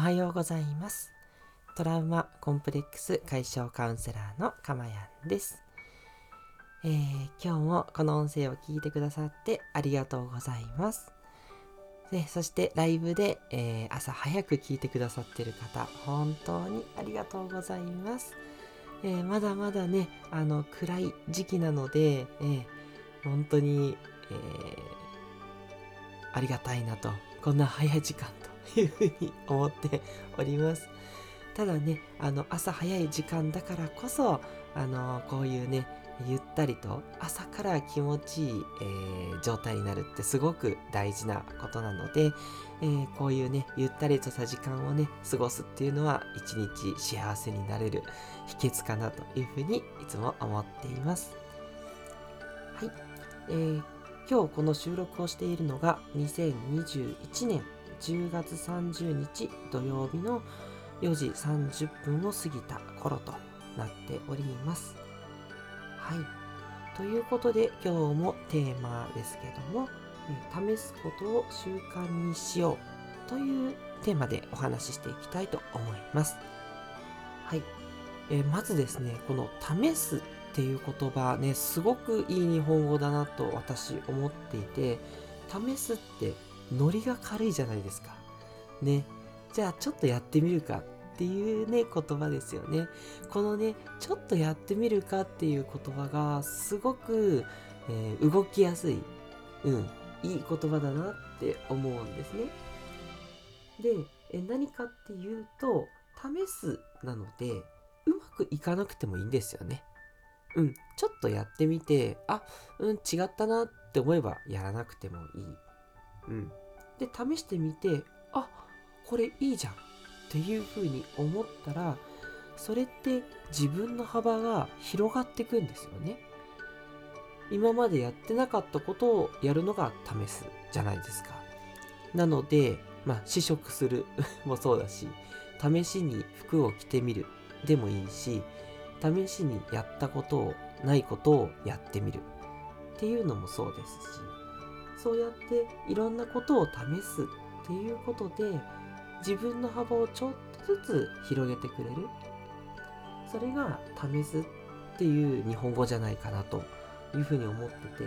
おはようございます。トラウマコンプレックス解消カウンセラーのかまやんです、えー、今日もこの音声を聞いてくださってありがとうございます。でそしてライブで、えー、朝早く聞いてくださってる方本当にありがとうございます、えー、まだまだねあの暗い時期なので、え本当に、えありがたいなと。こんな早い時間と。いうふうに思っております。ただね、あの朝早い時間だからこそ、あのこういうね、ゆったりと朝から気持ちいい、えー、状態になるってすごく大事なことなので、えー、こういうね、ゆったりとした時間をね、過ごすっていうのは一日幸せになれる秘訣かなというふうにいつも思っています。はい。えー今日この収録をしているのが2021年10月30日土曜日の4時30分を過ぎた頃となっております。はい。ということで今日もテーマですけども、試すことを習慣にしようというテーマでお話ししていきたいと思います。はい。えまずですね、この試すっていう言葉ね、すごくいい日本語だなと私思っていて、試すってノリが軽いじゃないですか。ね。じゃあちょっとやってみるかっていうね、言葉ですよね。このね、ちょっとやってみるかっていう言葉がすごく、えー、動きやすい、うん、いい言葉だなって思うんですね。で、え何かっていうと、試すなので、うまくいかなくてもいいんですよね。うん、ちょっとやってみて、あ、うん、違ったなって思えばやらなくてもいい。うん。で、試してみて、あ、これいいじゃんっていうふうに思ったら、それって自分の幅が広がっていくんですよね。今までやってなかったことをやるのが試すじゃないですか。なので、まあ、試食する もそうだし、試しに服を着てみるでもいいし、試しにやったことをないことをやってみるっていうのもそうですしそうやっていろんなことを試すっていうことで自分の幅をちょっとずつ広げてくれるそれが試すっていう日本語じゃないかなというふうに思ってて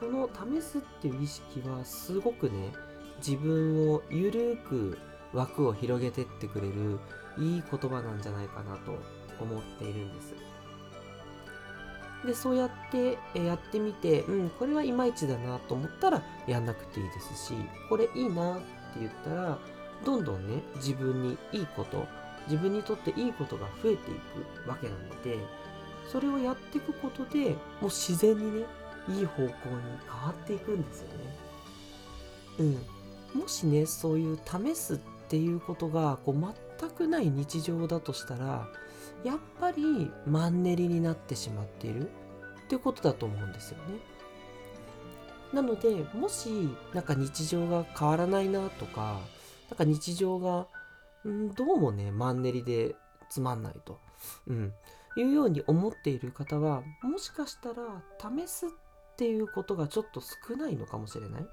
この試すっていう意識はすごくね自分をゆるく枠を広げてってくれるいい言葉なんじゃないかなと思っているんです。で、そうやってやってみて、うん、これはいまいちだなと思ったらやんなくていいですし、これいいなって言ったら、どんどんね、自分にいいこと、自分にとっていいことが増えていくわけなので、それをやっていくことでもう自然にね、いい方向に変わっていくんですよね。うん。もしね、そういう試すっていうことがこう全くない日常だとしたら、やっぱりマンネリになってしまっているっていうことだと思うんですよね。なのでもしなんか日常が変わらないなとかなんか日常が、ん、どうもねマンネリでつまんないと、うん、いうように思っている方はもしかしたら試すっていうことがちょっと少ないのかもしれない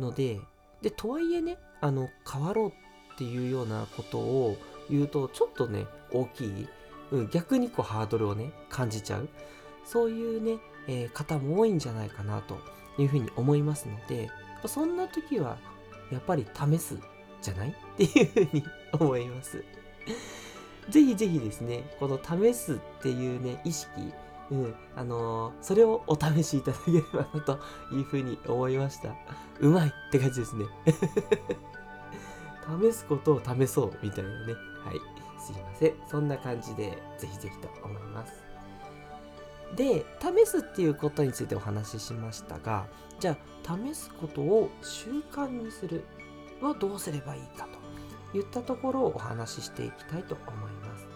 のででとはいえねあの変わろうっていうようなことを言うとちょっとね大きい、うん、逆にこうハードルをね感じちゃうそういうね、えー、方も多いんじゃないかなというふうに思いますのでそんな時はやっぱり試すじゃない？っていうふうに思います ぜひぜひですねこの試すっていうね意識うん、あのー、それをお試しいただければなというふうに思いました。うまいって感じですね。試すことを試そうみたいなね。はい。すいません。そんな感じで、ぜひぜひと思います。で、試すっていうことについてお話ししましたが、じゃあ、試すことを習慣にするはどうすればいいかといったところをお話ししていきたいと思います。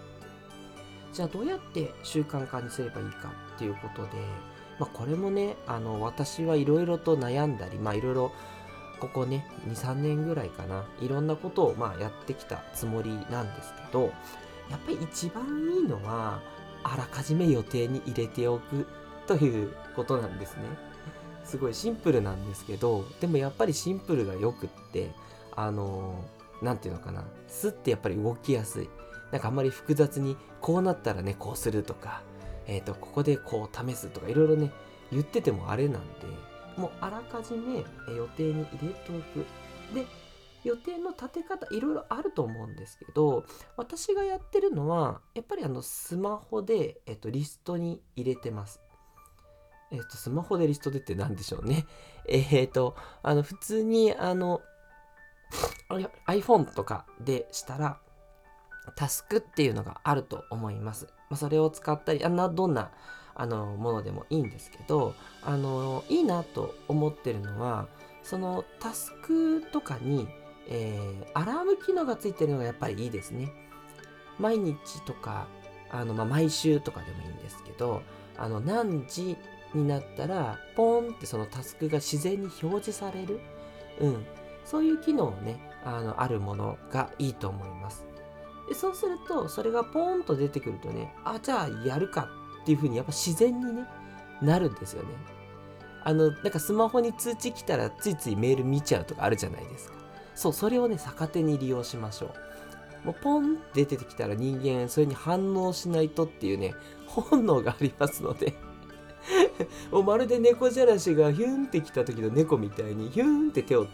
じゃあ、どうやって習慣化にすればいいかっていうことで、まあ、これもね、あの、私はいろいろと悩んだり、まあ、いろいろここね、2、3年ぐらいかな、いろんなことをまあやってきたつもりなんですけど、やっぱり一番いいのは、あらかじめ予定に入れておくということなんですね。すごいシンプルなんですけど、でもやっぱりシンプルがよくって、あの何て言うのかな。スッてやっぱり動きやすい。なんかあんまり複雑にこうなったらねこうするとかえっ、ー、とここでこう試すとかいろいろね言っててもあれなんでもうあらかじめ予定に入れておくで予定の立て方いろいろあると思うんですけど私がやってるのはやっぱりあのスマホで、えっと、リストに入れてます。えっと、スマホでリストでって何でしょうね。えっ、と、あの、普通に、あの、iPhone とかでしたら、タスクっていうのがあると思います。まあ、それを使ったり、あんな、どんな、あの、ものでもいいんですけど、あの、いいなと思ってるのは、そのタスクとかに、えー、アラーム機能がついてるのがやっぱりいいですね。毎日とか、あの、まあ、毎週とかでもいいんですけど、あの、何時になったら、ポンってそのタスクが自然に表示される。うん。そういう機能をね、あの、あるものがいいと思います。でそうすると、それがポーンと出てくるとね、あ、じゃあやるかっていうふうにやっぱ自然にね、なるんですよね。あの、なんかスマホに通知来たらついついメール見ちゃうとかあるじゃないですか。そう、それをね、逆手に利用しましょう。もうポンって出てきたら人間、それに反応しないとっていうね、本能がありますのでもうまるで猫じゃらしがヒュンって来た時の猫みたいにヒュンって手を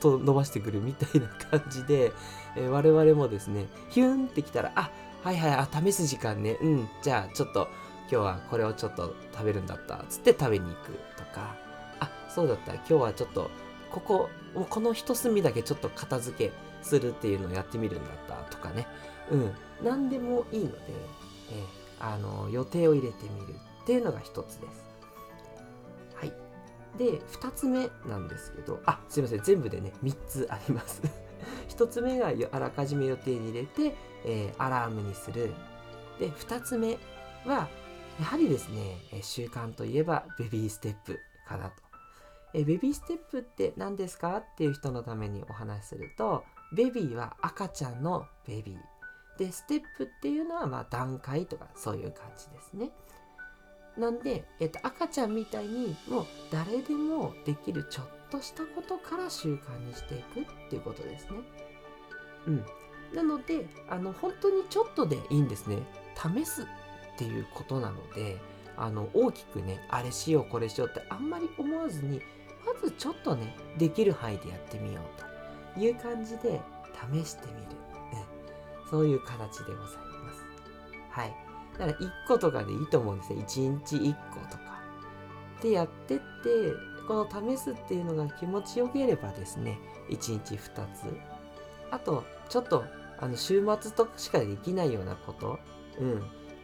と伸ばしてくるみたいな感じで、えー、我々もですね、ヒュンって来たら、あ、はいはい、あ、試す時間ね、うん、じゃあちょっと今日はこれをちょっと食べるんだった、つって食べに行くとか、あ、そうだった、今日はちょっとここ、この一隅だけちょっと片付けするっていうのをやってみるんだったとかね、うん、何でもいいので、えー、あの予定を入れてみるっていうのが一つです。はい。で、二つ目なんですけど、あ、すいません、全部でね、三つあります。一つ目があらかじめ予定に入れて、えー、アラームにする。で、二つ目は、やはりですね、習慣といえばベビーステップかなと。えベビーステップって何ですかっていう人のためにお話しすると、ベビーは赤ちゃんのベビー。で、ステップっていうのはま段階とかそういう感じですね。なんで、えっと、赤ちゃんみたいにもう誰でもできるちょっとしたことから習慣にしていくっていうことですね。うん。なので、あの、本当にちょっとでいいんですね。試すっていうことなので、あの、大きくね、あれしよう、これしようってあんまり思わずに、まずちょっとね、できる範囲でやってみようという感じで試してみる。うん。そういう形でございます。はい。だから1個とかでいいと思うんですよ。1日1個とか。でやってって、この試すっていうのが気持ちよければですね、1日2つ。あと、ちょっと、あの、週末とかしかできないようなこと、うん、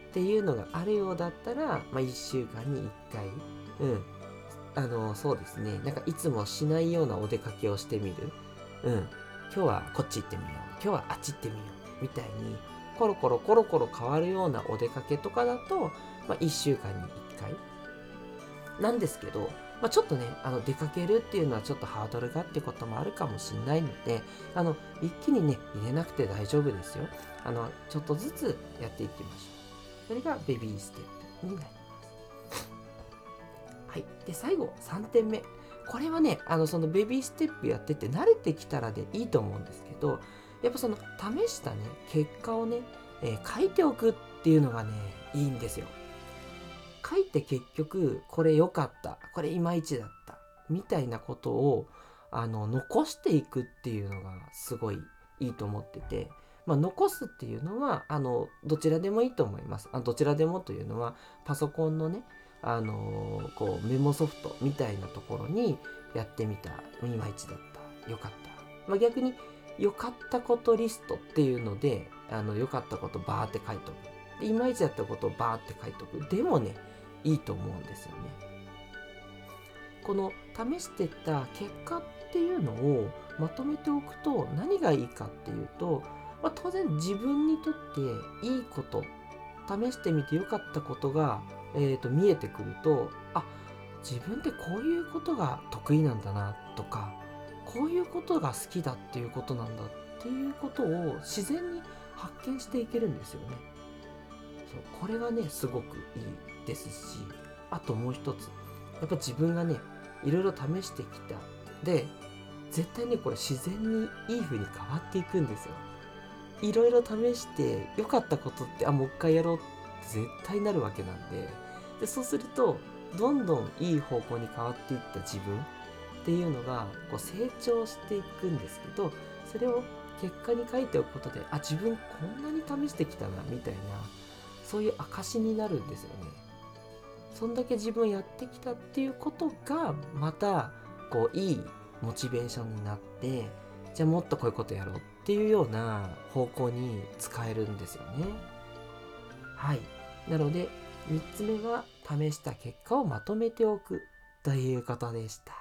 っていうのがあるようだったら、まあ、1週間に1回、うん、あの、そうですね、なんかいつもしないようなお出かけをしてみる。うん、今日はこっち行ってみよう。今日はあっち行ってみよう。みたいに、コロコロコロコロ変わるようなお出かけとかだと、まあ、1週間に1回なんですけど、まあ、ちょっとね、あの出かけるっていうのはちょっとハードルがってこともあるかもしれないので、あの一気にね、入れなくて大丈夫ですよ。あのちょっとずつやっていきましょう。それがベビーステップになります。はい。で、最後、3点目。これはね、あのそのベビーステップやってて慣れてきたらでいいと思うんですけど、やっぱその試したね、結果をね、えー、書いておくっていうのがね、いいんですよ。書いて結局、これ良かった、これいまいちだった、みたいなことを、あの、残していくっていうのがすごいいいと思ってて、まあ、残すっていうのは、あの、どちらでもいいと思います。あどちらでもというのは、パソコンのね、あのー、こう、メモソフトみたいなところにやってみた、いまいちだった、良かった。まあ、逆に、良かったことリストっていうので、あの、良かったことバーって書いとく。いまいちだったことをバーって書いとく。でもね、いいと思うんですよね。この試してた結果っていうのをまとめておくと何がいいかっていうと、まあ、当然自分にとっていいこと試してみて良かったことが、えー、と見えてくるとあ自分ってこういうことが得意なんだなとかこういうことが好きだっていうことなんだっていうことを自然に発見していけるんですよね。そうこれがねすごくいいですしあともう一つやっぱ自分がねいろいろ試してきたで絶対ねこれ自然にいい風に変わっていくんですよいろいろ試して良かったことってあもう一回やろうって絶対なるわけなんででそうするとどんどんいい方向に変わっていった自分っていうのがこう成長していくんですけどそれを結果に書いておくことであ自分こんなに試してきたなみたいなそういう証になるんですよね。そんだけ自分やってきたっていうことがまたこういいモチベーションになってじゃあもっとこういうことやろうっていうような方向に使えるんですよね。はい。なので3つ目は試した結果をまとめておくということでした。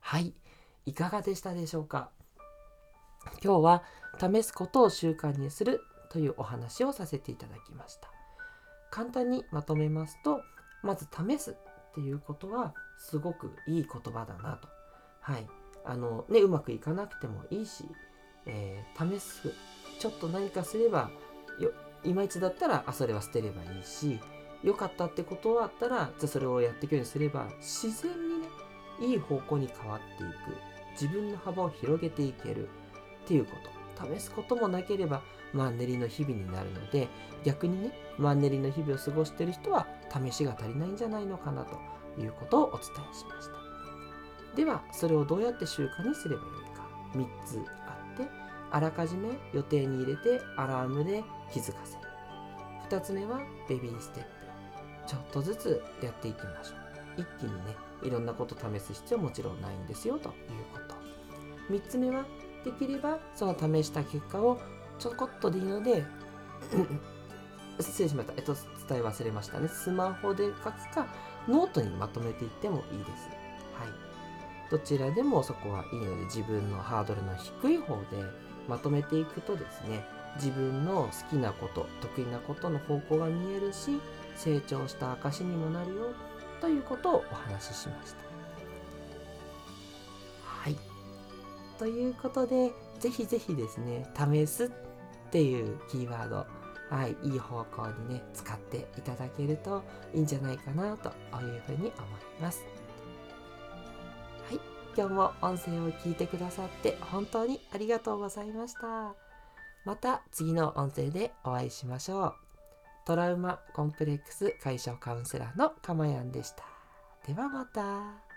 はい。いかがでしたでしょうか？今日は試すことを習慣にするというお話をさせていただきました。簡単にまとめますと、まず試すっていうことはすごくいい言葉だなと。はい。あのね、うまくいかなくてもいいし、えー、試す。ちょっと何かすればよ、いまいちだったら、あ、それは捨てればいいし、良かったってことはあったら、じゃそれをやっていくようにすれば、自然にね、いい方向に変わっていく。自分の幅を広げていけるっていうこと。試すこともなければ、マンネリの日々になるので、逆にね、マンネリの日々を過ごしてる人は、試しが足りないんじゃないのかなということをお伝えしました。では、それをどうやって習慣にすればよいか。3つあって、あらかじめ予定に入れてアラームで気づかせる。2つ目はベビーステップ。ちょっとずつやっていきましょう。一気にね、いろんなこと試す必要はもちろんないんですよということ。3つ目は、できればその試した結果をちょこっとでいいので 失礼しました。えっと、伝え忘れましたね。スマホで書くか、ノートにまとめていってもいいです。はい。どちらでもそこはいいので、自分のハードルの低い方でまとめていくとですね、自分の好きなこと、得意なことの方向が見えるし、成長した証にもなるよ、ということをお話ししました。はい。ということで、ぜひぜひですね、試すっていうキーワード、はい、いい方向にね、使っていただけるといいんじゃないかなというふうに思います。今日も音声を聞いてくださって本当にありがとうございました。また次の音声でお会いしましょう。トラウマコンプレックス解消カウンセラーのかまやんでした。ではまた。